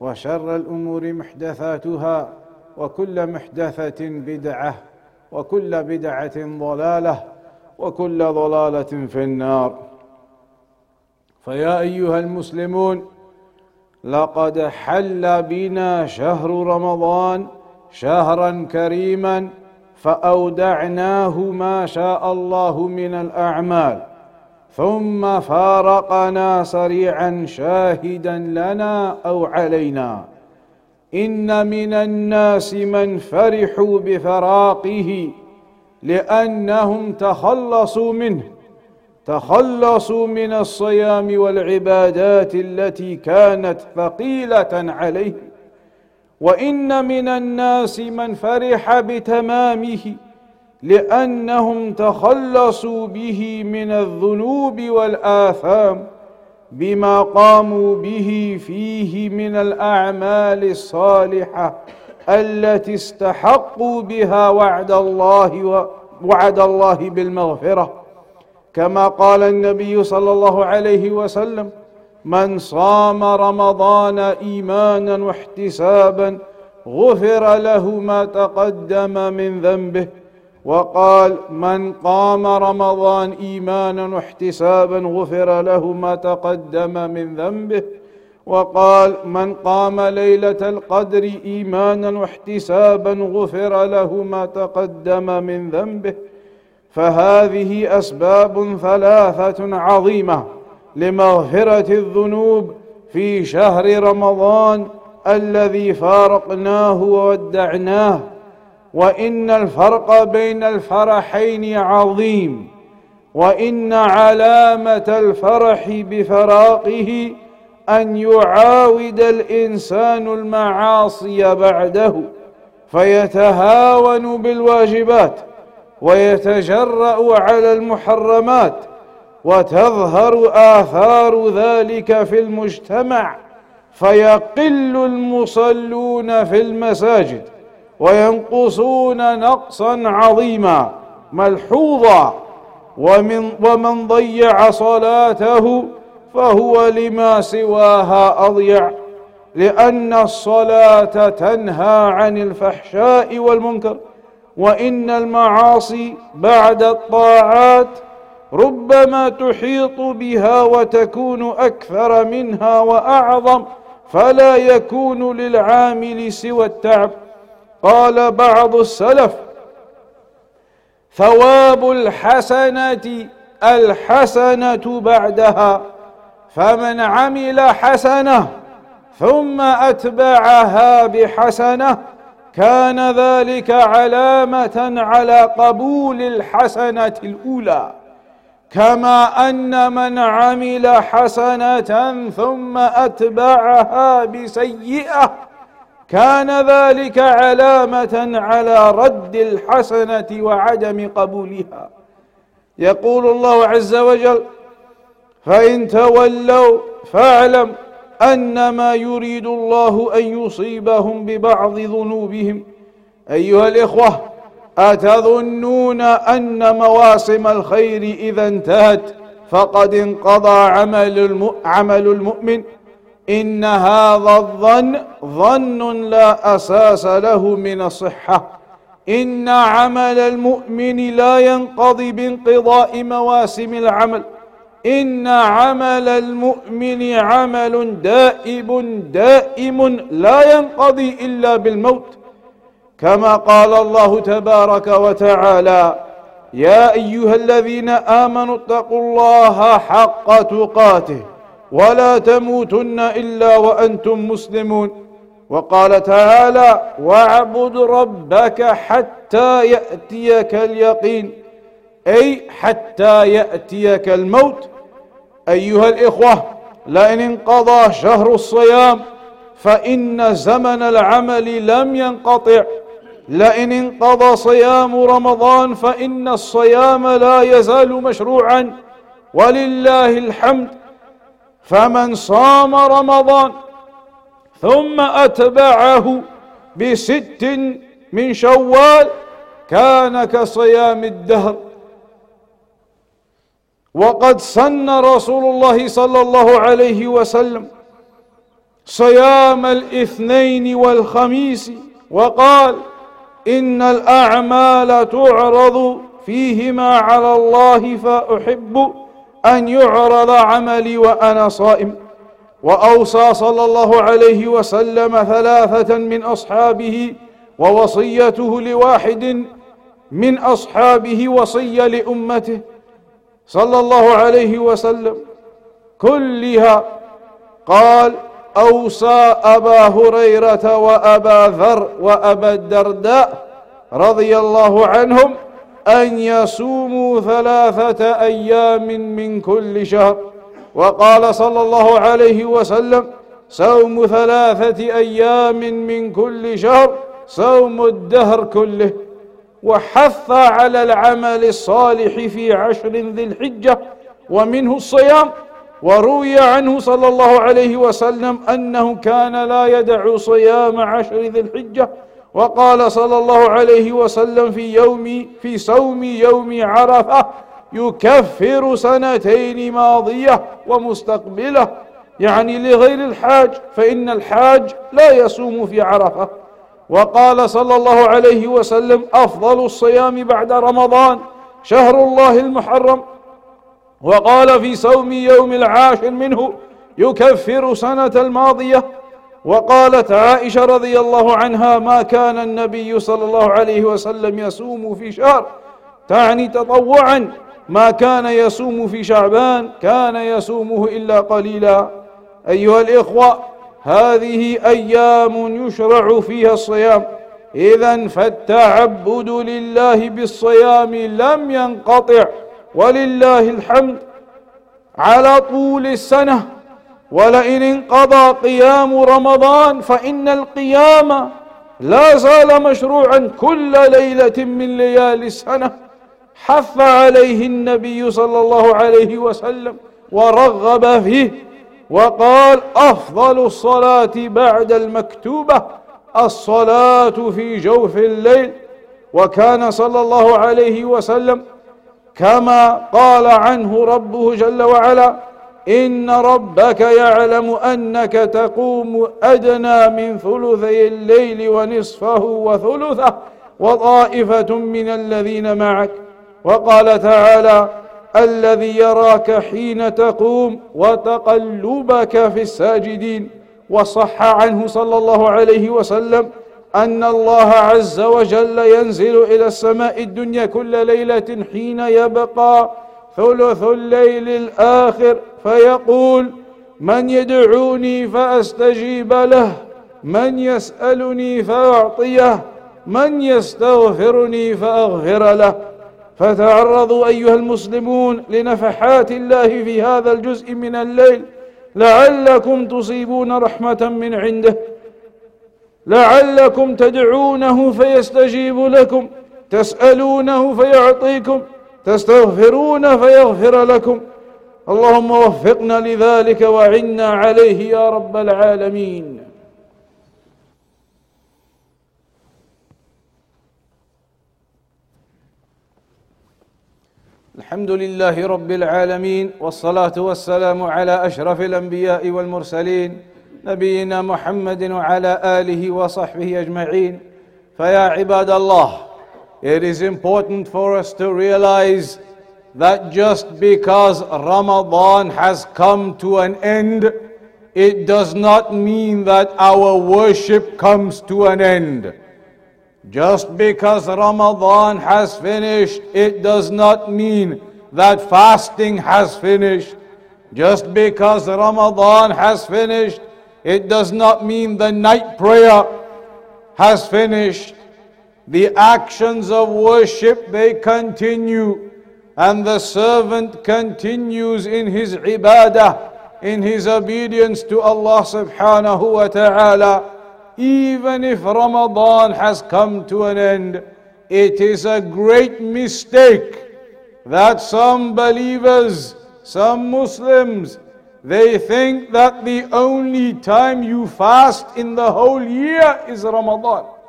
وشر الأمور محدثاتها وكل محدثة بدعة وكل بدعة ضلالة وكل ضلالة في النار. فيا أيها المسلمون لقد حل بنا شهر رمضان شهرا كريما فأودعناه ما شاء الله من الأعمال. ثم فارقنا سريعا شاهدا لنا أو علينا. إن من الناس من فرحوا بفراقه لأنهم تخلصوا منه تخلصوا من الصيام والعبادات التي كانت ثقيلة عليهم وإن من الناس من فرح بتمامه لأنهم تخلصوا به من الذنوب والآثام بما قاموا به فيه من الأعمال الصالحة التي استحقوا بها وعد الله وعد الله بالمغفرة. كما قال النبي صلى الله عليه وسلم من صام رمضان إيمانا واحتسابا غفر له ما تقدم من ذنبه وقال من قام رمضان إيمانا واحتسابا غفر له ما تقدم من ذنبه. وقال من قام ليلة القدر إيمانا واحتسابا غفر له ما تقدم من ذنبه. فهذه أسباب ثلاثة عظيمة لمغفرة الذنوب في شهر رمضان الذي فارقناه وودعناه. وإن الفرق بين الفرحين عظيم وإن علامة الفرح بفراقه أن يعاود الإنسان المعاصي بعده فيتهاون بالواجبات ويتجرأ على المحرمات وتظهر آثار ذلك في المجتمع فيقل المصلون في المساجد. وينقصون نقصا عظيما ملحوظا ومن, ومن ضيع صلاته فهو لما سواها أضيع لأن الصلاة تنهى عن الفحشاء والمنكر وإن المعاصي بعد الطاعات ربما تحيط بها وتكون أكثر منها وأعظم فلا يكون للعامل سوى التعب. قال بعض السلف ثواب الحسنة الحسنة بعدها فمن عمل حسنة ثم أتبعها بحسنة كان ذلك علامة على قبول الحسنة الأولى. كما أن من عمل حسنة ثم أتبعها بسيئة كان ذلك علامة على رد الحسنة وعدم قبولها. يقول الله عز وجل فإن تولوا فاعلم أنما يريد الله أن يصيبهم ببعض ذنوبهم. أيها الإخوة أتظنون أن مواسم الخير إذا انتهت؟ فقد انقضى عمل المؤمن. إن هذا الظن ظن لا أساس له من الصحة. إن عمل المؤمن لا ينقضي بانقضاء مواسم العمل. إن عمل المؤمن عمل دائب دائم لا ينقضي إلا بالموت. كما قال الله تبارك وتعالى يا أيها الذين آمنوا اتقوا الله حق تقاته. ولا تموتن إلا وأنتم مسلمون. وقال تعالى واعبد ربك حتى يأتيك اليقين. أي حتى يأتيك الموت. أيها الإخوة لئن انقضى شهر الصيام فإن زمن العمل لم ينقطع. لئن انقضى صيام رمضان فإن الصيام لا يزال مشروعا. ولله الحمد فمن صام رمضان ثم أتبعه بست من شوال كان كصيام الدهر. وقد سن رسول الله صلى الله عليه وسلم صيام الاثنين والخميس وقال إن الأعمال تعرض فيهما على الله فأحب أن يعرض عملي وأنا صائم. وأوصى صلى الله عليه وسلم ثلاثة من أصحابه ووصيته لواحد من أصحابه وصية لأمته صلى الله عليه وسلم. كلها قال أوصى أبا هريرة وأبا ذر وأبا الدرداء رضي الله عنهم أن يصوموا ثلاثة أيام من كل شهر. وقال صلى الله عليه وسلم صوم ثلاثة أيام من كل شهر صوم الدهر كله. وحث على العمل الصالح في عشر ذي الحجة ومنه الصيام. وروي عنه صلى الله عليه وسلم أنه كان لا يدع صيام عشر ذي الحجة وقال صلى الله عليه وسلم في يوم في صوم يوم عرفة يكفر سنتين ماضية ومستقبلة. يعني لغير الحاج فإن الحاج لا يصوم في عرفة. وقال صلى الله عليه وسلم أفضل الصيام بعد رمضان شهر الله المحرم. وقال في صوم يوم العاشر منه يكفر سنة الماضية وقالت عائشة رضي الله عنها ما كان النبي صلى الله عليه وسلم يصوم في شهر. تعني تطوعا. ما كان يصوم في شعبان كان يصومه إلا قليلا. أيها الإخوة هذه أيام يشرع فيها الصيام. إذا فالتعبد لله بالصيام لم ينقطع. ولله الحمد على طول السنة. ولئن انقضى قيام رمضان فإن القيام لا زال مشروعا كل ليلة من ليالي السنة. حث عليه النبي صلى الله عليه وسلم ورغب فيه وقال أفضل الصلاة بعد المكتوبة الصلاة في جوف الليل. وكان صلى الله عليه وسلم كما قال عنه ربه جل وعلا إن ربك يعلم أنك تقوم أدنى من ثلثي الليل ونصفه وثلثه وطائفة من الذين معك. وقال تعالى الذي يراك حين تقوم وتقلبك في الساجدين. وصح عنه صلى الله عليه وسلم أن الله عز وجل ينزل إلى السماء الدنيا كل ليلة حين يبقى ثلث الليل الآخر فيقول من يدعوني فأستجيب له من يسألني فأعطيه من يستغفرني فأغفر له. فتعرضوا أيها المسلمون لنفحات الله في هذا الجزء من الليل لعلكم تصيبون رحمة من عنده. لعلكم تدعونه فيستجيب لكم تسألونه فيعطيكم. تستغفرون فيغفر لكم. اللهم وفقنا لذلك وعنا عليه يا رب العالمين. الحمد لله رب العالمين والصلاة والسلام على أشرف الأنبياء والمرسلين نبينا محمد وعلى آله وصحبه أجمعين. فيا عباد الله It is important for us to realize that just because Ramadan has come to an end, it does not mean that our worship comes to an end. Just because Ramadan has finished, it does not mean that fasting has finished. Just because Ramadan has finished, it does not mean the night prayer has finished. The actions of worship they continue, and the servant continues in his ibadah, in his obedience to Allah subhanahu wa ta'ala even if Ramadan has come to an end, it is a great mistake that some believers, some Muslims, they think that the only time you fast in the whole year is Ramadan.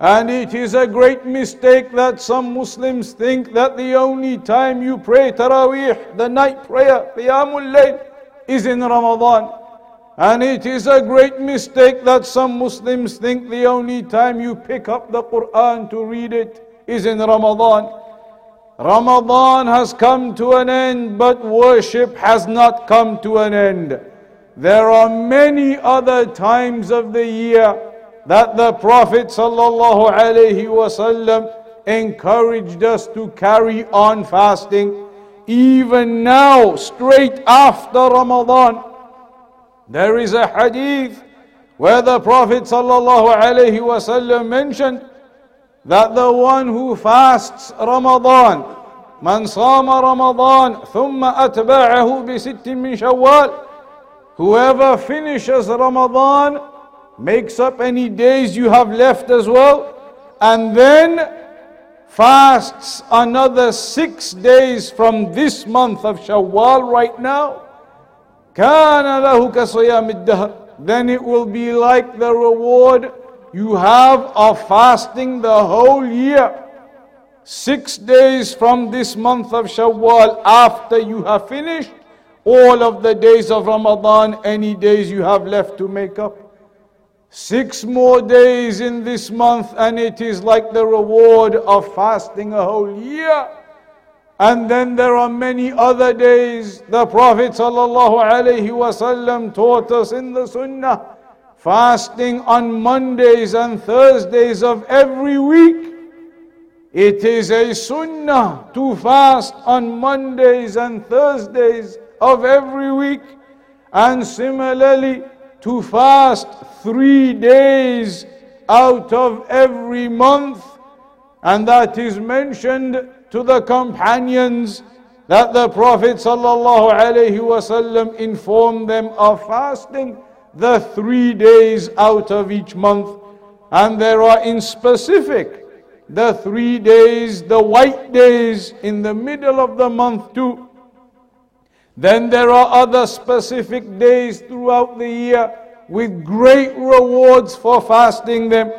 And it is a great mistake that some Muslims think that the only time you pray Taraweeh, the night prayer, Qiyamul Layl, is in Ramadan. And it is a great mistake that some Muslims think the only time you pick up the Quran to read it is in Ramadan. Ramadan has come to an end, but worship has not come to an end. There are many other times of the year that the Prophet ﷺ encouraged us to carry on fasting. Even now, straight after Ramadan, there is a hadith where the Prophet ﷺ mentioned that the one who fasts Ramadan من صام رمضان ثم أتبعه بست من شوال Whoever finishes Ramadan makes up any days you have left as well, and then fasts another six days from this month of Shawwal right now, then it will be like the reward you have of fasting the whole year. Six days from this month of Shawwal after you have finished all of the days of Ramadan, any days you have left to make up six more days in this month and it is like the reward of fasting a whole year and then there are many other days. The Prophet ﷺ taught us in the Sunnah fasting on Mondays and Thursdays of every week. It is a Sunnah to fast on Mondays and Thursdays of every week. And similarly, to fast three days out of every month. And that is mentioned to the companions that the Prophet ﷺ informed them of fasting the three days out of each month. And there are in specific the three days, the white days in the middle of the month too. Then there are other specific days throughout the year with great rewards for fasting them.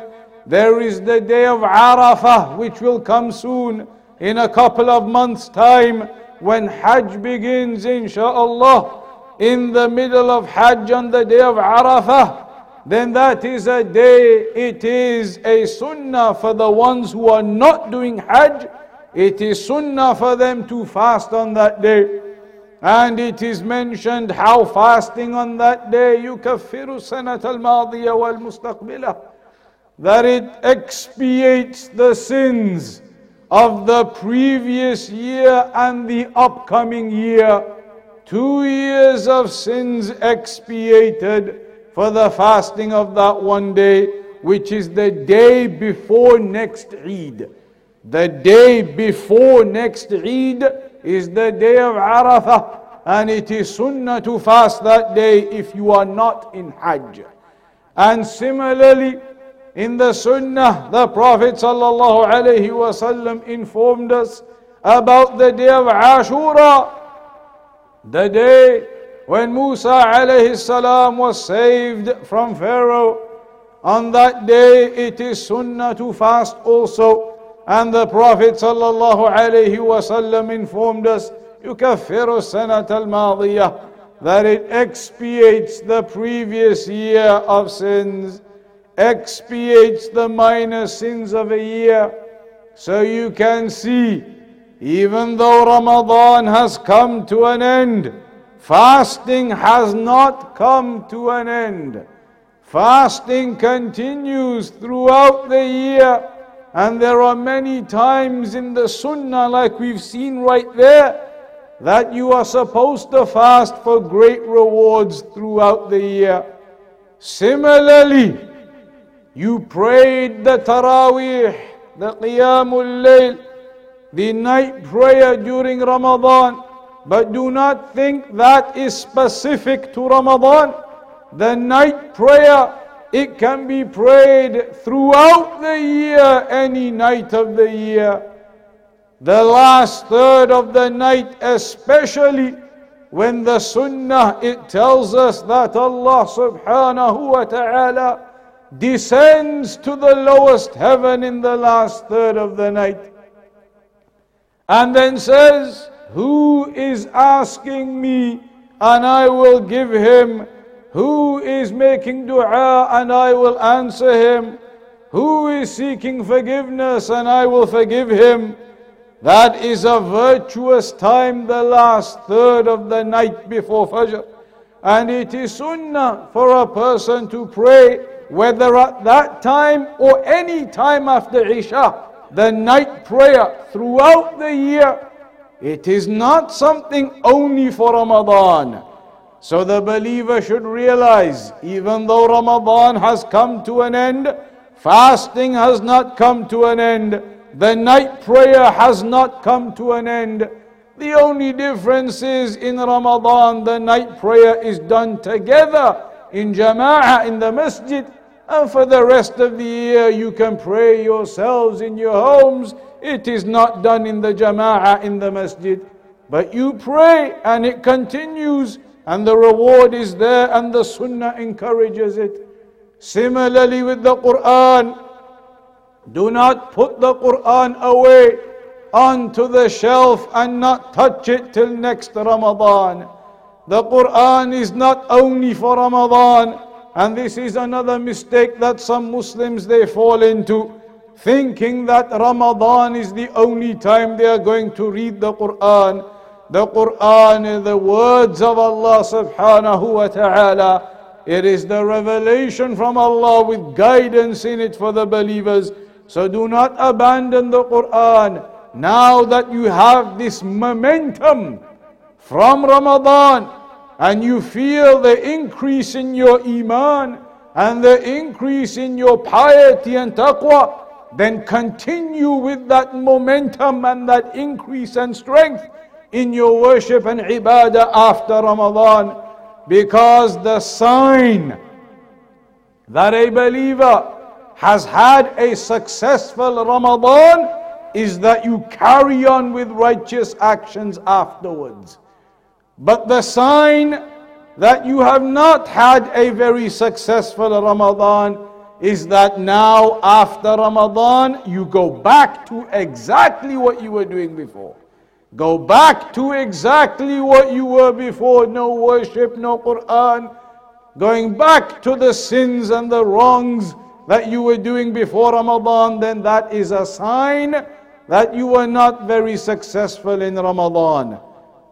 There is the day of Arafah, which will come soon in a couple of months' time when Hajj begins, inshaAllah, in the middle of Hajj on the day of Arafah, then that is a day, it is a sunnah for the ones who are not doing Hajj. It is sunnah for them to fast on that day. And it is mentioned how fasting on that day يكفر السنة الماضية والمستقبلة that it expiates the sins of the previous year and the upcoming year. Two years of sins expiated for the fasting of that one day, which is the day before next Eid. The day before next Eid is the day of Arafah, and it is sunnah to fast that day if you are not in Hajj. And similarly, in the Sunnah, the Prophet ﷺ informed us about the day of Ashura, the day when Musa alayhi was saved from Pharaoh. On that day, it is Sunnah to fast also. And the Prophet sallallahu alayhi wasallam informed us, يكفر السنة الماضية that it expiates the previous year of sins, expiates the minor sins of a year. So you can see, even though Ramadan has come to an end, fasting has not come to an end. Fasting continues throughout the year, and there are many times in the Sunnah, like we've seen right there, that you are supposed to fast for great rewards throughout the year. Similarly, you prayed the Taraweeh, the Qiyamul Layl, the night prayer during Ramadan, but do not think that is specific to Ramadan. The night prayer, it can be prayed throughout the year, any night of the year. The last third of the night, especially when the Sunnah it tells us that Allah subhanahu wa ta'ala descends to the lowest heaven in the last third of the night and then says, Who is asking me and I will give him who is making dua and I will answer him? Who is seeking forgiveness and I will forgive him? That is a virtuous time, the last third of the night before Fajr. And it is sunnah for a person to pray, whether at that time or any time after Isha, the night prayer throughout the year. It is not something only for Ramadan. So the believer should realize, even though Ramadan has come to an end, fasting has not come to an end, the night prayer has not come to an end. The only difference is in Ramadan, the night prayer is done together in jama'ah in the masjid. And for the rest of the year, you can pray yourselves in your homes. It is not done in the jama'ah in the masjid. But you pray and it continues and the reward is there and the sunnah encourages it. Similarly with the Quran, do not put the Quran away onto the shelf and not touch it till next Ramadan. The Quran is not only for Ramadan, and this is another mistake that some Muslims they fall into, thinking that Ramadan is the only time they are going to read the Quran. The Quran the words of Allah subhanahu wa ta'ala. It is the revelation from Allah with guidance in it for the believers. So do not abandon the Quran. Now that you have this momentum from Ramadan and you feel the increase in your iman and the increase in your piety and taqwa, then continue with that momentum and that increase and strength in your worship and ibadah after Ramadan because the sign that a believer has had a successful Ramadan is that you carry on with righteous actions afterwards. But the sign that you have not had a very successful Ramadan is that now after Ramadan you go back to exactly what you were doing before. Go back to exactly what you were before. No worship, no Quran. Going back to the sins and the wrongs that you were doing before Ramadan, then that is a sign that you were not very successful in Ramadan.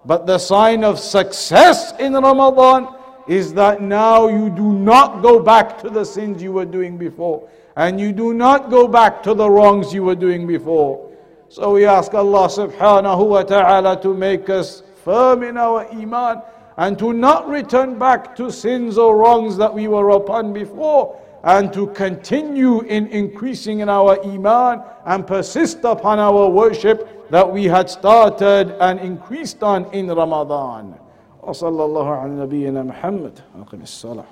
But the sign of success in Ramadan is that now you do not go back to the sins you were doing before. And you do not go back to the wrongs you were doing before. So we ask Allah subhanahu wa ta'ala to make us firm in our iman and to not return back to sins or wrongs that we were upon before and to continue in increasing in our iman and persist upon our worship that we had started and increased on in Ramadan. وصلى الله على نبينا محمد أقم الصلاة